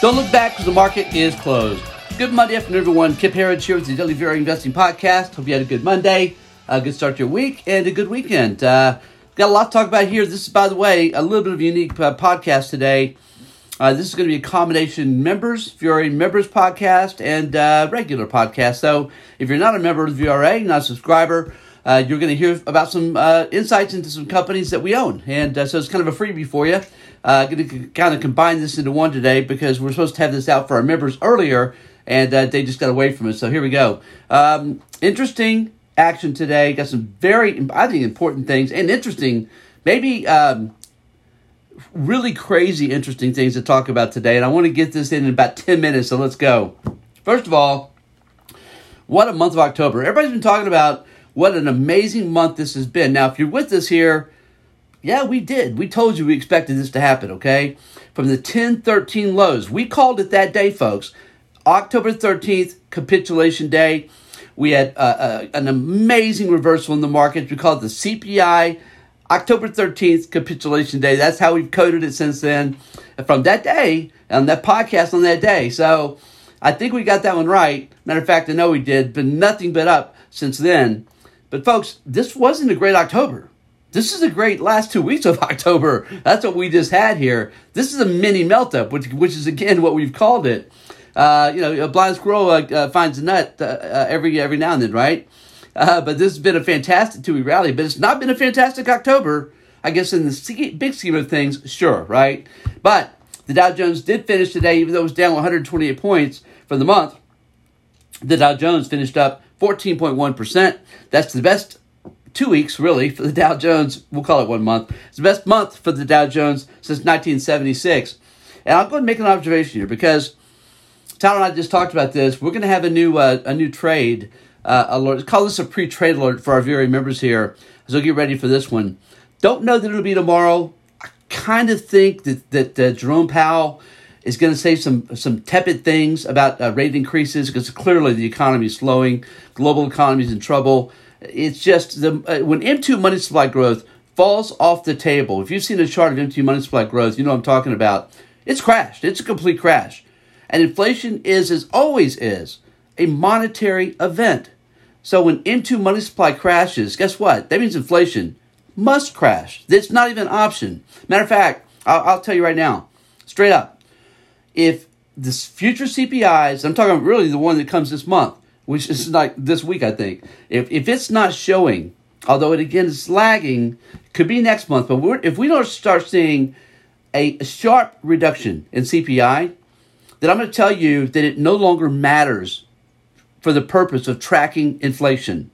Don't look back because the market is closed. Good Monday afternoon, everyone. Kip Herriage here with the Daily VRA Investing Podcast. Hope you had a good Monday, a good start to your week, and a good weekend. Uh, got a lot to talk about here. This is, by the way, a little bit of a unique uh, podcast today. Uh, this is going to be a combination members, VRA members podcast, and uh, regular podcast. So if you're not a member of VRA, not a subscriber, uh, you're going to hear about some uh, insights into some companies that we own. And uh, so it's kind of a freebie for you. Uh, going to kind of combine this into one today because we're supposed to have this out for our members earlier, and uh, they just got away from us. So here we go. Um, interesting action today. Got some very, I think, important things and interesting, maybe um, really crazy, interesting things to talk about today. And I want to get this in in about 10 minutes, so let's go. First of all, what a month of October. Everybody's been talking about what an amazing month this has been. Now, if you're with us here, yeah, we did. We told you we expected this to happen, okay? From the 10 13 lows. We called it that day, folks. October 13th, capitulation day. We had uh, uh, an amazing reversal in the markets. We called it the CPI October 13th, capitulation day. That's how we've coded it since then. From that day, on that podcast on that day. So I think we got that one right. Matter of fact, I know we did, Been nothing but up since then. But folks, this wasn't a great October. This is a great last two weeks of October. That's what we just had here. This is a mini melt up, which, which is again what we've called it. Uh, you know, a blind squirrel uh, uh, finds a nut uh, uh, every every now and then, right? But this has been a fantastic two week rally, but it's not been a fantastic October. I guess in the big scheme of things, sure, right? But the Dow Jones did finish today, even though it was down 128 points for the month. The Dow Jones finished up 14.1%. That's the best two weeks, really, for the Dow Jones. We'll call it one month. It's the best month for the Dow Jones since 1976. And I'll go and make an observation here because Tyler and I just talked about this. We're going to have a new uh, a new trade uh, alert. Call this a pre-trade alert for our VRA members here. So get ready for this one. Don't know that it'll be tomorrow. I kind of think that that uh, Jerome Powell is going to say some some tepid things about uh, rate increases because clearly the economy is slowing, global economy is in trouble. It's just the uh, when M2 money supply growth falls off the table. If you've seen a chart of M2 money supply growth, you know what I'm talking about. It's crashed. It's a complete crash, and inflation is as always is a monetary event. So when M2 money supply crashes, guess what? That means inflation must crash. It's not even an option. Matter of fact, I'll, I'll tell you right now, straight up if this future CPIs, I'm talking really the one that comes this month, which is like this week, I think. If if it's not showing, although it again is lagging, could be next month. But if we don't start seeing a sharp reduction in CPI, then I'm going to tell you that it no longer matters for the purpose of tracking inflation.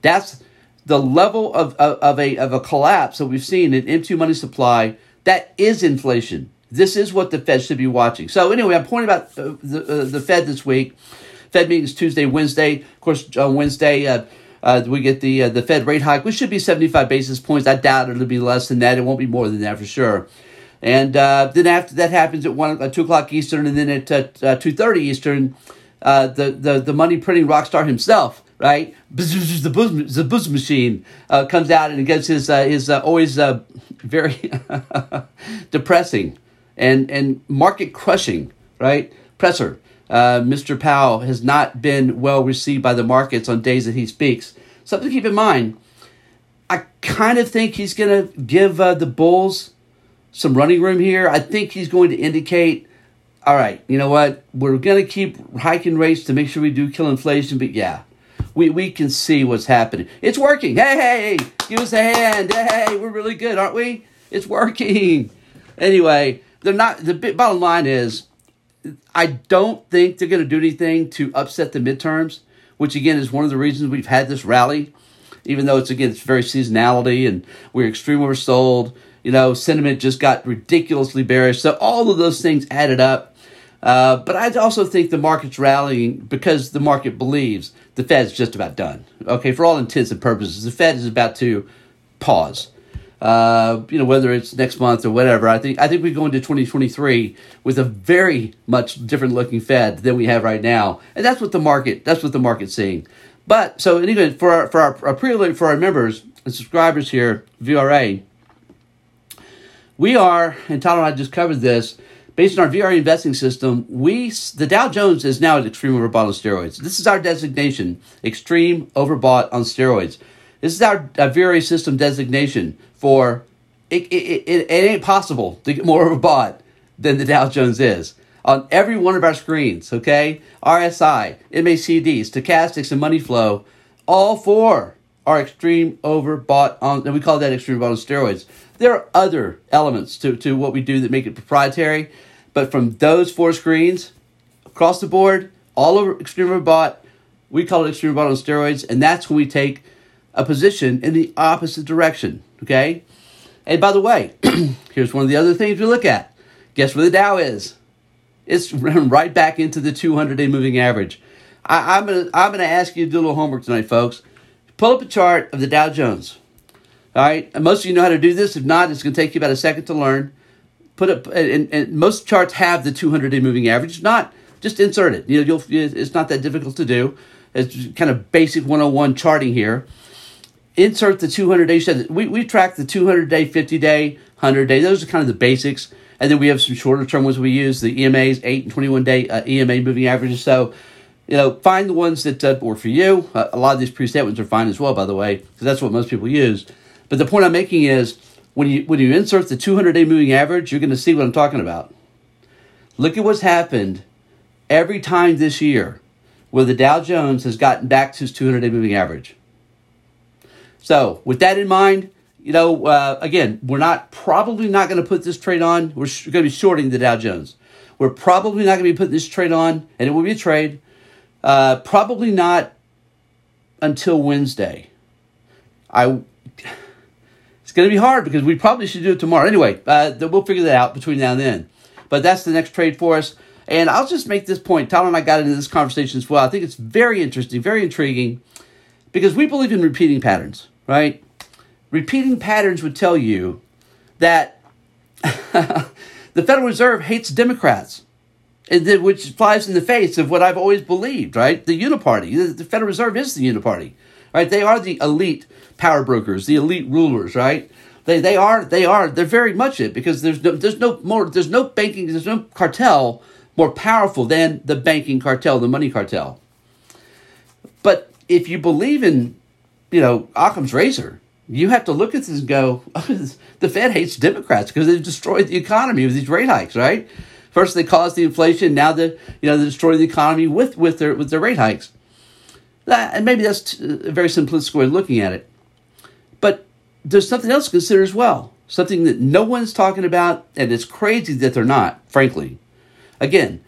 That's the level of, of, of a, of a collapse that we've seen in M2 money supply. That is inflation. This is what the Fed should be watching. So anyway, I'm pointing about the, uh, the Fed this week. Fed meetings Tuesday, Wednesday. Of course, on Wednesday uh, uh, we get the uh, the Fed rate hike, which should be 75 basis points. I doubt it'll be less than that. It won't be more than that for sure. And uh, then after that happens at one two o'clock Eastern, and then at two thirty Eastern, the, the the money printing rock star himself, right? The booze, the booze machine comes out and gets his his always very depressing and and market crushing, right? Presser. Uh, Mr. Powell has not been well received by the markets on days that he speaks. Something to keep in mind. I kind of think he's going to give uh, the Bulls some running room here. I think he's going to indicate, all right, you know what? We're going to keep hiking rates to make sure we do kill inflation, but yeah, we, we can see what's happening. It's working. Hey, hey, give us a hand. Hey, we're really good, aren't we? It's working. Anyway, they're not. The bottom line is, I don't think they're going to do anything to upset the midterms, which again is one of the reasons we've had this rally. Even though it's again it's very seasonality and we're extremely oversold. You know, sentiment just got ridiculously bearish. So all of those things added up. Uh, but I also think the market's rallying because the market believes the Fed's just about done. Okay, for all intents and purposes, the Fed is about to pause uh, you know, whether it's next month or whatever. I think I think we go into 2023 with a very much different looking Fed than we have right now, and that's what the market that's what the market's seeing. But so anyway, for our for our, our pre for our members and subscribers here, VRA, we are and Tyler and I just covered this. based on our VRA investing system, we the Dow Jones is now at extreme overbought on steroids. This is our designation, extreme overbought on steroids. This is our, VR system designation for it, it, it, it ain't possible to get more overbought than the Dow Jones is on every one of our screens, okay? RSI, MACD, stochastics, and money flow, all four are extreme overbought on, and we call that extreme overbought on steroids. There are other elements to, to what we do that make it proprietary, but from those four screens, across the board, all over extreme overbought, we call it extreme overbought on steroids, and that's when we take a position in the opposite direction, okay? And by the way, here's one of the other things we look at. Guess where the Dow is? It's right back into the 200 day moving average. I, am gonna I'm gonna ask you to do a little homework tonight, folks. Pull up a chart of the Dow Jones. All right, and most of you know how to do this. If not, it's gonna take you about a second to learn. Put up, and, and most charts have the 200 day moving average. If Not just insert it. You know, you'll it's not that difficult to do. It's kind of basic 101 charting here insert the 200 day. We, we track the 200 day, 50 day, 100 day. Those are kind of the basics. And then we have some shorter term ones we use, the EMAs, 8 and 21 day uh, EMA moving averages. So, you know, find the ones that uh, work for you. Uh, a lot of these preset ones are fine as well, by the way, because that's what most people use. But the point I'm making is when you, when you insert the 200 day moving average, you're going to see what I'm talking about. Look at what's happened every time this year where the Dow Jones has gotten back to its 200 day moving average. So, with that in mind, you know, uh, again, we're not probably not going to put this trade on. We're sh- going to be shorting the Dow Jones. We're probably not going to be putting this trade on, and it will be a trade. Uh, probably not until Wednesday. I. It's going to be hard because we probably should do it tomorrow. Anyway, uh, we'll figure that out between now and then. But that's the next trade for us. And I'll just make this point. Tyler and I got into this conversation as well. I think it's very interesting, very intriguing because we believe in repeating patterns, right? Repeating patterns would tell you that the Federal Reserve hates Democrats, which flies in the face of what I've always believed, right? The uniparty. The Federal Reserve is the uniparty, right? They are the elite power brokers, the elite rulers, right? They, they are they are they're very much it because there's no there's no more there's no banking there's no cartel more powerful than the banking cartel the money cartel. But if you believe in, you know, Occam's razor, you have to look at this and go, the Fed hates Democrats because they've destroyed the economy with these rate hikes, right? First they caused the inflation, now they you know they destroy the economy with with their with their rate hikes. That, and maybe that's a very simplistic way of looking at it. But there's something else to consider as well. Something that no one's talking about, and it's crazy that they're not, frankly. Again,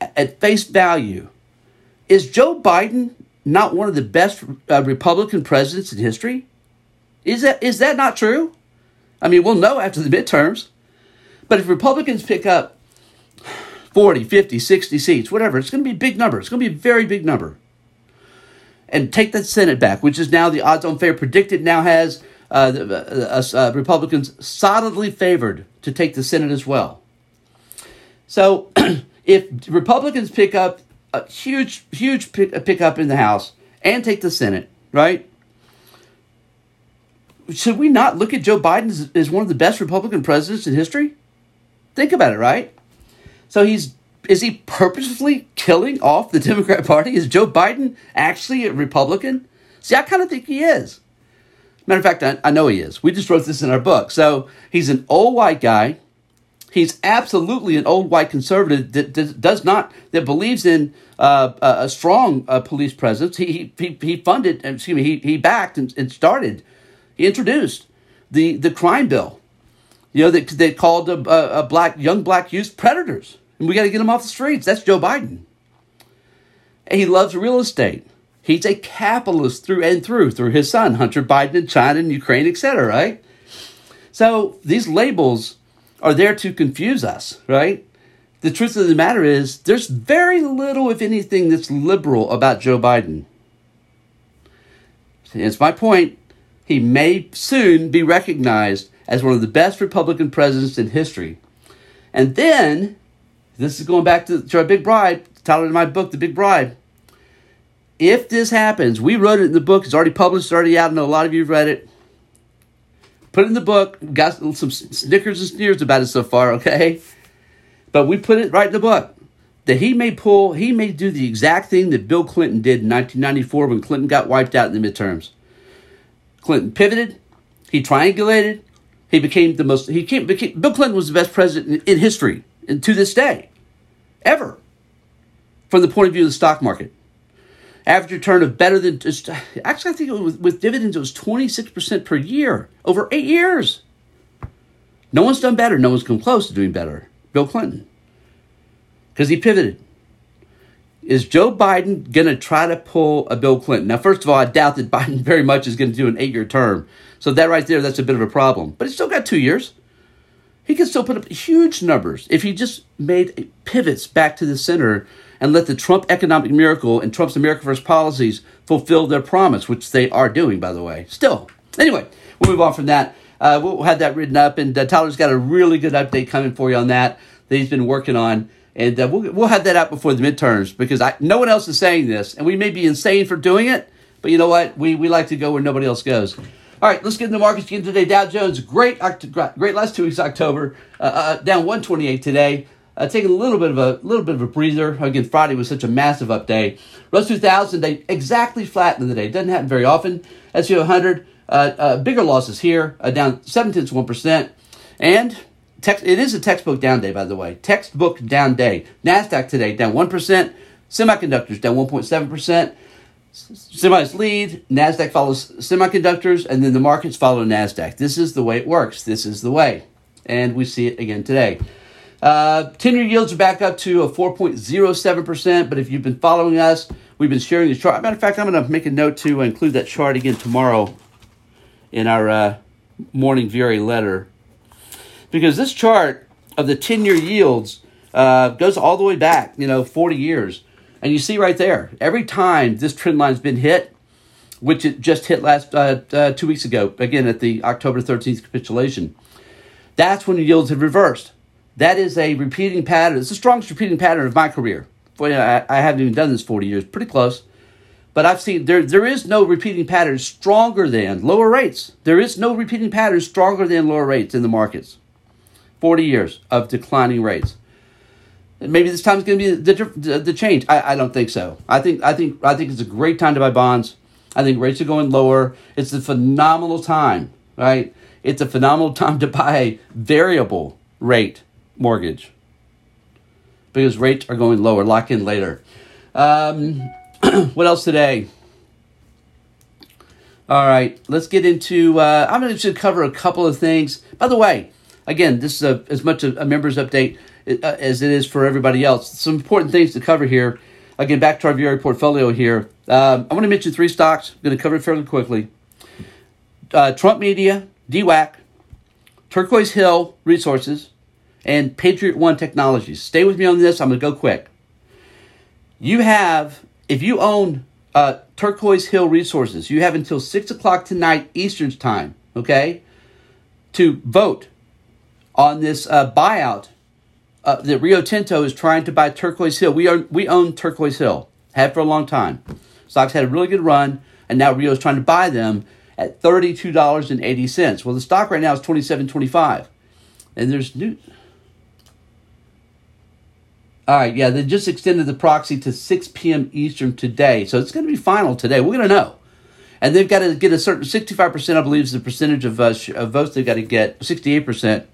at face value, is Joe Biden not one of the best uh, Republican presidents in history? Is that is that not true? I mean, we'll know after the midterms. But if Republicans pick up 40, 50, 60 seats, whatever, it's going to be a big number. It's going to be a very big number. And take that Senate back, which is now the odds on fair predicted now has uh, uh, uh, Republicans solidly favored to take the Senate as well. So if Republicans pick up a huge, huge pick, pickup in the House and take the Senate, right? Should we not look at Joe Biden as, as one of the best Republican presidents in history? Think about it, right? So he's is he purposefully killing off the Democrat Party? Is Joe Biden actually a Republican? See, I kind of think he is. Matter of fact, I, I know he is. We just wrote this in our book. So he's an old white guy He's absolutely an old white conservative that, does not that believes in uh, a strong uh, police presence. He, he he funded, excuse me, he he backed and, and started, he introduced the the crime bill. You know that they called a, a, black young black youth predators, and we got to get them off the streets. That's Joe Biden. And he loves real estate. He's a capitalist through and through through his son Hunter Biden in China and Ukraine, etc. Right. So these labels are there to confuse us, right? The truth of the matter is, there's very little, if anything, that's liberal about Joe Biden. It's my point. He may soon be recognized as one of the best Republican presidents in history. And then, this is going back to, to our big bribe, titled in my book, The Big Bribe. If this happens, we wrote it in the book, it's already published, it's already out, I know a lot of you have read it. Put in the book. Got some snickers and sneers about it so far, okay? But we put it right in the book that he may pull, he may do the exact thing that Bill Clinton did in 1994 when Clinton got wiped out in the midterms. Clinton pivoted, he triangulated, he became the most, he became, became Bill Clinton was the best president in, in history, and to this day, ever, from the point of view of the stock market. Average return of better than, just, actually, I think it was, with dividends, it was 26% per year over eight years. No one's done better. No one's come close to doing better. Bill Clinton because he pivoted. Is Joe Biden going to try to pull a Bill Clinton? Now, first of all, I doubt that Biden very much is going to do an eight year term. So, that right there, that's a bit of a problem. But he's still got two years. He can still put up huge numbers if he just made pivots back to the center and let the Trump economic miracle and Trump's America First policies fulfill their promise, which they are doing, by the way. Still. Anyway, we'll move on from that. Uh, we'll have that written up, and uh, Tyler's got a really good update coming for you on that that he's been working on and uh, we'll we'll have that out before the midterms because I no one else is saying this, and we may be insane for doing it, but you know what? We we like to go where nobody else goes. All right, let's get into markets again today. Dow Jones, great great last two weeks October, uh, uh, down 128 today. Uh, taking a little bit of a little bit of a breather. Again, Friday was such a massive up day. Russell 2000, they exactly flat in the day. Doesn't happen very often. S&P 100, uh, uh, bigger losses here, uh, down 7 tenths one percent, and Text, it is a textbook down day, by the way. Textbook down day. NASDAQ today down 1%. Semiconductors down 1.7%. Semis lead. NASDAQ follows semiconductors, and then the markets follow NASDAQ. This is the way it works. This is the way. And we see it again today. Uh, 10 year yields are back up to a 4.07%, but if you've been following us, we've been sharing the chart. Matter of fact, I'm going to make a note to include that chart again tomorrow in our uh, morning VRA letter because this chart of the 10 year yields uh, goes all the way back, you know, 40 years. And you see right there, every time this trend line's been hit, which it just hit last uh, uh, two weeks ago, again at the October 13th capitulation, that's when the yields have reversed. That is a repeating pattern. It's the strongest repeating pattern of my career. I, I haven't even done this 40 years, pretty close. But I've seen there there is no repeating pattern stronger than lower rates. There is no repeating pattern stronger than lower rates in the markets. 40 years of declining rates. Maybe this time is going to be the, the, the change. I, I don't think so. I think I think I think it's a great time to buy bonds. I think rates are going lower. It's a phenomenal time, right? It's a phenomenal time to buy a variable rate mortgage because rates are going lower. Lock in later. Um, what else today? All right, let's get into. Uh, I'm going to just cover a couple of things. By the way, Again, this is a, as much a, a members update uh, as it is for everybody else. Some important things to cover here. Again, back to our VRA portfolio here. Um, I want to mention three stocks. I'm going to cover it fairly quickly. Uh, Trump Media, DWAC, Turquoise Hill Resources, and Patriot One Technologies. Stay with me on this. I'm going to go quick. You have, if you own uh, Turquoise Hill Resources, you have until 6 o'clock tonight Eastern Time, okay, to vote on this uh, buyout uh, that Rio Tinto is trying to buy Turquoise Hill. We own, we own Turquoise Hill, have for a long time. Stocks had a really good run, and now Rio is trying to buy them at $32.80. Well, the stock right now is $27.25. And there's new. All right, yeah, they just extended the proxy to 6 p.m. Eastern today. So it's going to be final today. We're going to know. And they've got to get a certain 65%, I believe, is the percentage of, uh, of votes they've got to get, 68%.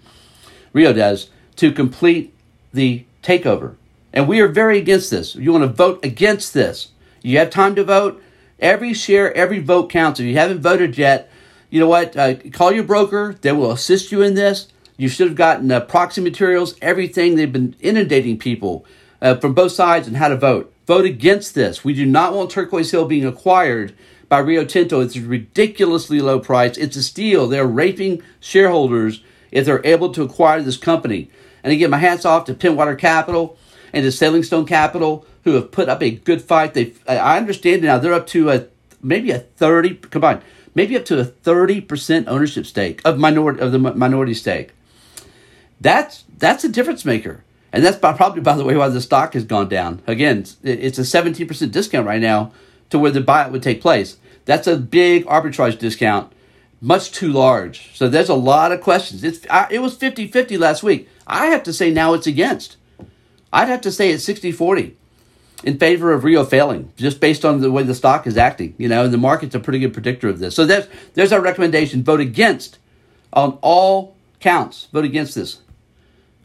Rio does, to complete the takeover. And we are very against this. You want to vote against this. You have time to vote. Every share, every vote counts. If you haven't voted yet, you know what? Uh, call your broker. They will assist you in this. You should have gotten uh, proxy materials, everything. They've been inundating people uh, from both sides and how to vote. Vote against this. We do not want Turquoise Hill being acquired by Rio Tinto. It's a ridiculously low price. It's a steal. They're raping shareholders if they're able to acquire this company. And again, my hats off to Pentwater Capital and to SailingStone Capital, who have put up a good fight. They, I understand now they're up to a maybe a thirty combined, maybe up to a thirty percent ownership stake of minority of the minority stake. That's that's a difference maker, and that's probably by the way why the stock has gone down. Again, it's a seventeen percent discount right now to where the buyout would take place. That's a big arbitrage discount much too large. So there's a lot of questions. It's, I, it was 50 50 last week. I have to say now it's against. I'd have to say it's 60 40 in favor of Rio failing, just based on the way the stock is acting. You know, and the market's a pretty good predictor of this. So that's, there's our recommendation. Vote against on all counts. Vote against this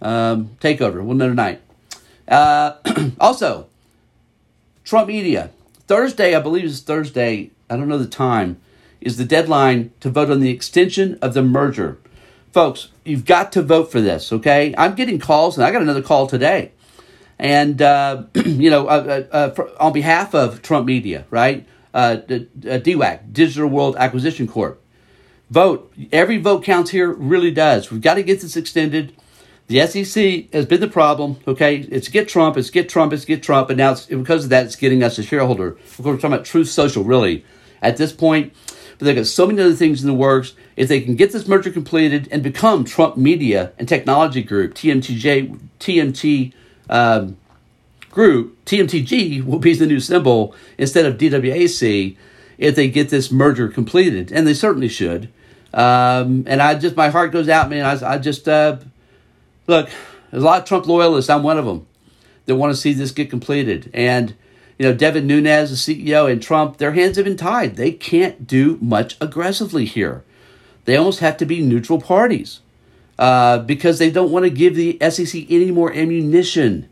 um, takeover. We'll know tonight. Uh, also, Trump Media. Thursday, I believe it's Thursday, I don't know the time, is the deadline to vote on the extension of the merger. Folks, you've got to vote for this, okay? I'm getting calls, and I got another call today. And, uh, you know, uh, uh, uh, for, on behalf of Trump Media, right? Uh, DWAC, Digital World Acquisition Corp. Vote. Every vote counts here, really does. We've got to get this extended. The SEC has been the problem. Okay, it's get Trump, it's get Trump, it's get Trump, and now because of that, it's getting us a shareholder. Of course, we're talking about Truth Social, really, at this point. But they've got so many other things in the works. If they can get this merger completed and become Trump Media and Technology Group, TMTJ, TMT um, Group, TMTG will be the new symbol instead of DWAC. If they get this merger completed, and they certainly should. Um, and I just, my heart goes out, man. I, I just. Uh, Look, there's a lot of Trump loyalists. I'm one of them that want to see this get completed. And, you know, Devin Nunes, the CEO, and Trump, their hands have been tied. They can't do much aggressively here. They almost have to be neutral parties uh, because they don't want to give the SEC any more ammunition.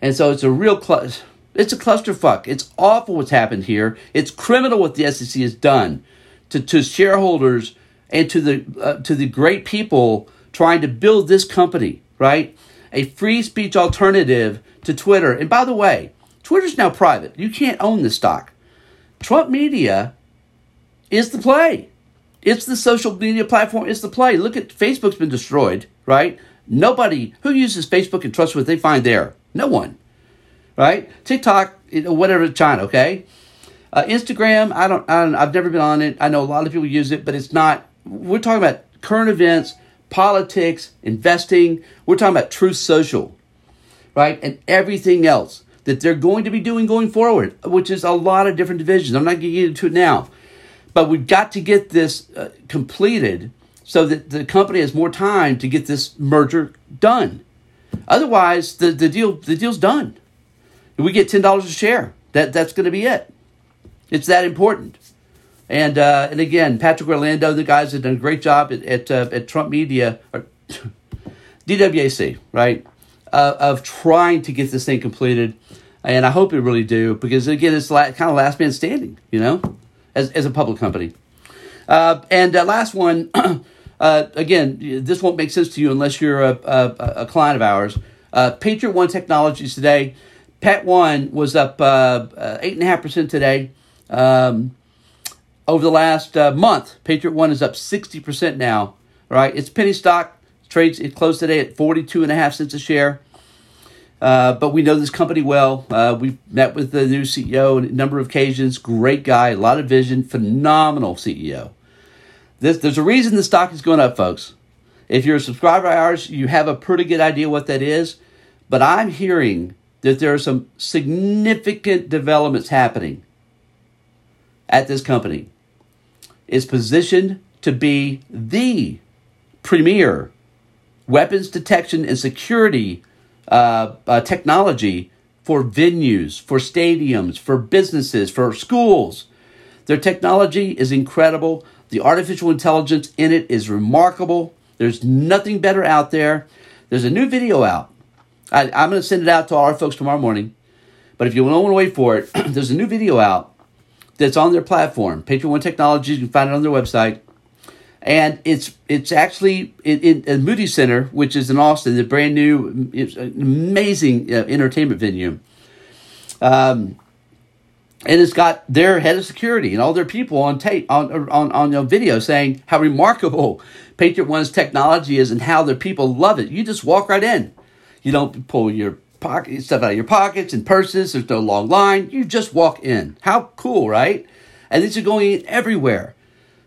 And so it's a real cl- it's a clusterfuck. It's awful what's happened here. It's criminal what the SEC has done to, to shareholders and to the uh, to the great people trying to build this company right? A free speech alternative to Twitter. And by the way, Twitter's now private. You can't own the stock. Trump Media is the play. It's the social media platform. It's the play. Look at Facebook's been destroyed, right? Nobody who uses Facebook and trusts what they find there. No one, right? TikTok, whatever, China. Okay. Uh, Instagram, I don't, I don't, I've never been on it. I know a lot of people use it, but it's not. We're talking about current events politics, investing. We're talking about Truth Social, right? And everything else that they're going to be doing going forward, which is a lot of different divisions. I'm not going to get into it now. But we've got to get this uh, completed so that the company has more time to get this merger done. Otherwise, the, the deal the deal's done. We get ten dollars a share. That that's going to be it. It's that important. And uh, and again, Patrick Orlando, the guys have done a great job at at, uh, at Trump Media or DWAC, right, uh, of trying to get this thing completed. And I hope it really do because again, it's la- kind of last man standing, you know, as as a public company. Uh, and uh, last one, uh, again, this won't make sense to you unless you're a, a, a client of ours. Patriot One Technologies today, Pat One was up eight and a half percent today. Um, over the last uh, month, Patriot One is up 60% now. Right? It's penny stock. Trades it closed today at 42 cents a share. Uh, but we know this company well. Uh, we've met with the new CEO on a number of occasions. Great guy, a lot of vision, phenomenal CEO. This, there's a reason the stock is going up, folks. If you're a subscriber of ours, you have a pretty good idea what that is. But I'm hearing that there are some significant developments happening at this company is positioned to be the premier weapons detection and security uh, uh, technology for venues, for stadiums, for businesses, for schools. Their technology is incredible. The artificial intelligence in it is remarkable. There's nothing better out there. There's a new video out. I, am going to send it out to all our folks tomorrow morning. But if you don't want to wait for it, there's a new video out that's on their platform, Patriot One Technologies. You can find it on their website, and it's it's actually in, in, Moody Center, which is in Austin, the brand new, amazing uh, entertainment venue. Um, and it's got their head of security and all their people on tape on on on you video saying how remarkable Patriot One's technology is and how their people love it. You just walk right in. You don't pull your pocket stuff out of your pockets and purses. There's no long line. You just walk in. How cool, right? And these are going everywhere.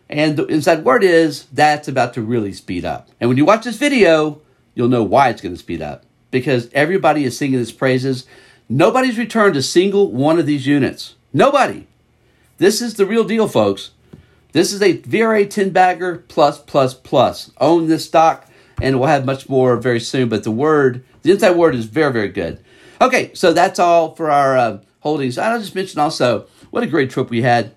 And inside word is that's about to really speed up. And when you watch this video, you'll know why it's going to speed up because everybody is singing its praises. Nobody's returned a single one of these units. Nobody. This is the real deal, folks. This is a VRA 10 bagger plus, plus, plus. Own this stock, and we'll have much more very soon. But the word the inside word is very, very good. Okay, so that's all for our uh, holdings. I'll just mention also what a great trip we had.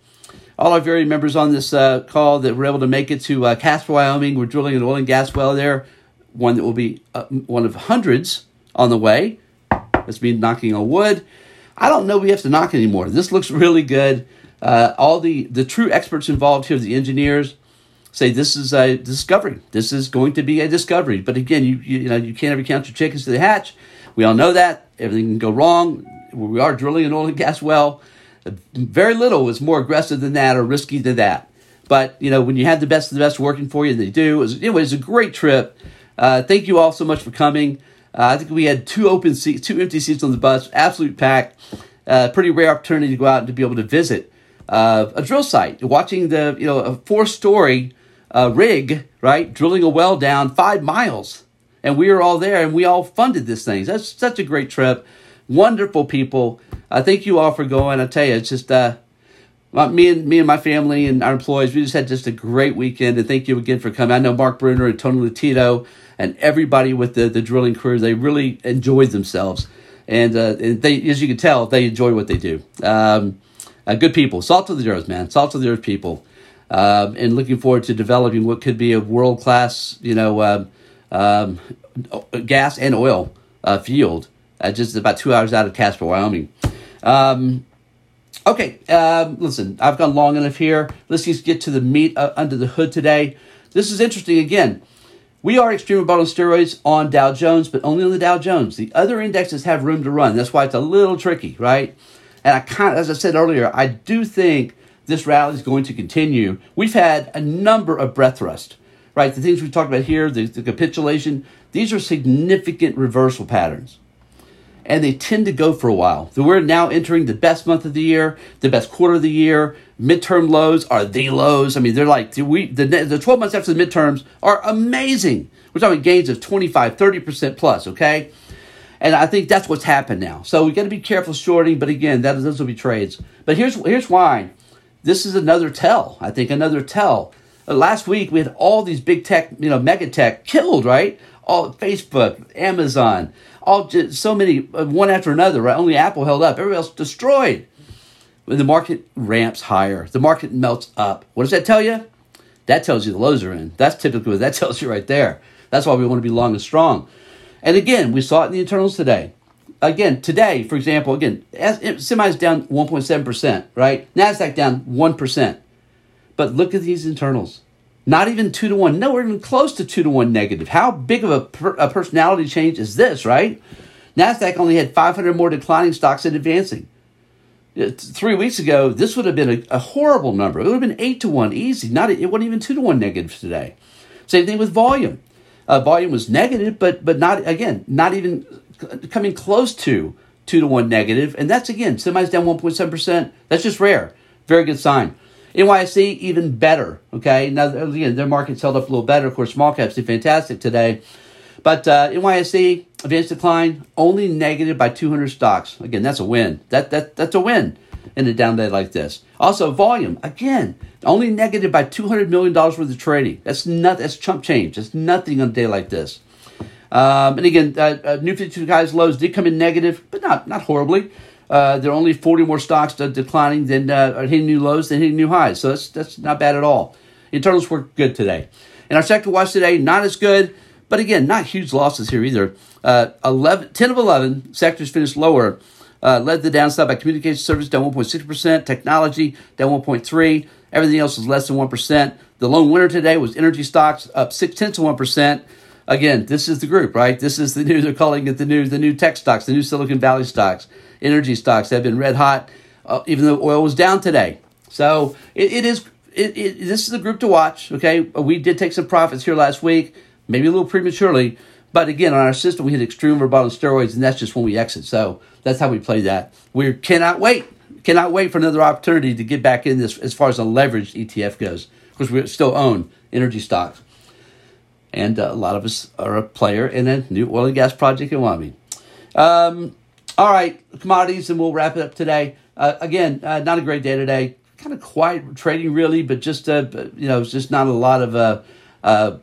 All our very members on this uh, call that were able to make it to uh, Casper, Wyoming. We're drilling an oil and gas well there, one that will be uh, one of hundreds on the way. That's me knocking on wood. I don't know we have to knock anymore. This looks really good. Uh, all the, the true experts involved here, the engineers, say this is a discovery. This is going to be a discovery. But again, you, you, you know you can't ever count your chickens to the hatch. We all know that everything can go wrong. We are drilling an oil and gas well. Very little was more aggressive than that or risky than that. But you know when you have the best of the best working for you, they do. It was, anyway, it was a great trip. Uh, thank you all so much for coming. Uh, I think we had two open seats, two empty seats on the bus, absolute packed. Uh, pretty rare opportunity to go out and to be able to visit uh, a drill site, watching the you know a four story uh, rig right drilling a well down five miles, and we were all there and we all funded this thing. That's such a great trip, wonderful people. I thank you all for going. I tell you, it's just uh, me and me and my family and our employees. We just had just a great weekend, and thank you again for coming. I know Mark Bruner and Tony Latito and everybody with the, the drilling crew, they really enjoyed themselves. And, uh, they, as you can tell, they enjoy what they do. Um, uh, good people, salt of the earth, man, salt of the earth people. Um, and looking forward to developing what could be a world class, you know, um, um, gas and oil uh, field, uh, just about two hours out of Casper, Wyoming. Um, okay, um, listen, I've gone long enough here. Let's just get to the meat uh, under the hood today. This is interesting again. We are extreme about on steroids on Dow Jones, but only on the Dow Jones. The other indexes have room to run. That's why it's a little tricky, right? And I kind of, as I said earlier, I do think this rally is going to continue. We've had a number of breadth thrust, right? The things we've talked about here, the, the capitulation, these are significant reversal patterns. And they tend to go for a while. So we're now entering the best month of the year, the best quarter of the year midterm lows are the lows. I mean, they're like we the the 12 months after the midterms are amazing. We're talking gains of 25, 30% plus, okay? And I think that's what's happened now. So we got to be careful shorting, but again, that those will be trades. But here's here's why. This is another tell. I think another tell. Uh, last week we had all these big tech, you know, mega tech killed, right? All Facebook, Amazon, all just, so many uh, one after another, right? Only Apple held up. Everybody else destroyed when the market ramps higher, the market melts up. What does that tell you? That tells you the lows are in. That's typically what that tells you right there. That's why we want to be long and strong. And again, we saw it in the internals today. Again, today, for example, again, semis down 1.7%, right? NASDAQ down 1%. But look at these internals. Not even two to one. No, we're even close to two to one negative. How big of a, per, a personality change is this, right? NASDAQ only had 500 more declining stocks than advancing three weeks ago, this would have been a, a, horrible number. It would have been eight to one, easy. Not it wasn't even two to one negative today. Same thing with volume. Uh, volume was negative, but but not again, not even coming close to two to one negative. And that's again, semis down one point seven percent. That's just rare. Very good sign. NYSE even better. Okay, now again, their market's held up a little better. Of course, small caps did fantastic today. But uh, NYSE advanced decline only negative by 200 stocks. Again, that's a win. That that that's a win in a down day like this. Also, volume again only negative by 200 million dollars worth of trading. That's not that's chump change. That's nothing on a day like this. Um, and again, uh, uh, new 52 guys lows did come in negative, but not not horribly. Uh, there are only 40 more stocks declining than uh, hitting new lows than hitting new highs. So that's that's not bad at all. Internals were good today. And our sector watch today, not as good. But again, not huge losses here either. Uh, 11, 10 of 11 sectors finished lower. Uh, led the downside by communication service down 1.6%, technology down 1.3%, Everything else was less than 1%. The lone winner today was energy stocks up 6 tenths of 1%. Again, this is the group, right? This is the new, they're calling it the new, the new tech stocks, the new Silicon Valley stocks, energy stocks have been red hot, uh, even though oil was down today. So it, it is, it, it, this is the group to watch, okay? We did take some profits here last week maybe a little prematurely. But again, on our system, we hit extreme verbal steroids, and that's just when we exit. So that's how we play that. We cannot wait, cannot wait for another opportunity to get back in this as far as a leveraged ETF goes, because we still own energy stocks. And uh, a lot of us are a player in a new oil and gas project in Wyoming. Um, all right, commodities, and we'll wrap it up today. Uh, again, uh, not a great day today. Kind of quiet trading, really, but just uh, you know, it's just not a lot of uh, uh,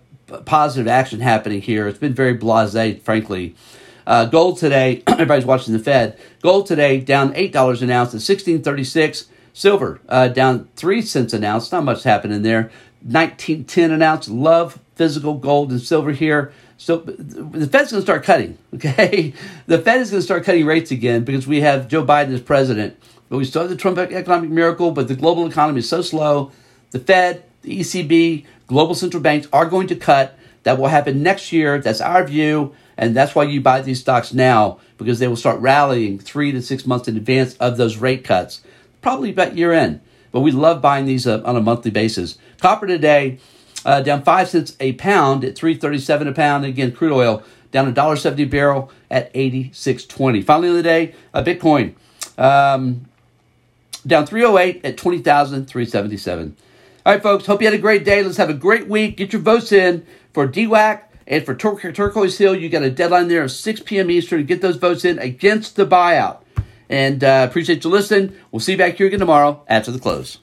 positive action happening here. It's been very blasé, frankly. Uh, gold today, everybody's watching the Fed. Gold today down eight dollars an ounce at sixteen thirty six. Silver down three cents an ounce. Not much happening there. Nineteen ten an ounce. Love physical gold and silver here. So the Fed's going to start cutting. Okay, the Fed is going to start cutting rates again because we have Joe Biden as president. But we still have the Trump economic miracle. But the global economy is so slow. The Fed, the ECB, global central banks are going to cut. That will happen next year. That's our view. And that's why you buy these stocks now because they will start rallying three to six months in advance of those rate cuts, probably about year end. But we love buying these uh, on a monthly basis. Copper today uh, down five cents a pound at 337 a pound. Again, crude oil down $1.70 a barrel at 86.20. Finally of the day, uh, Bitcoin um, down 308 at 20,377. All right, folks, hope you had a great day. Let's have a great week. Get your votes in for DWAC and for Tur- Turquoise Hill. You got a deadline there of 6 p.m. Eastern to get those votes in against the buyout. And uh, appreciate you listening. We'll see you back here again tomorrow after the close.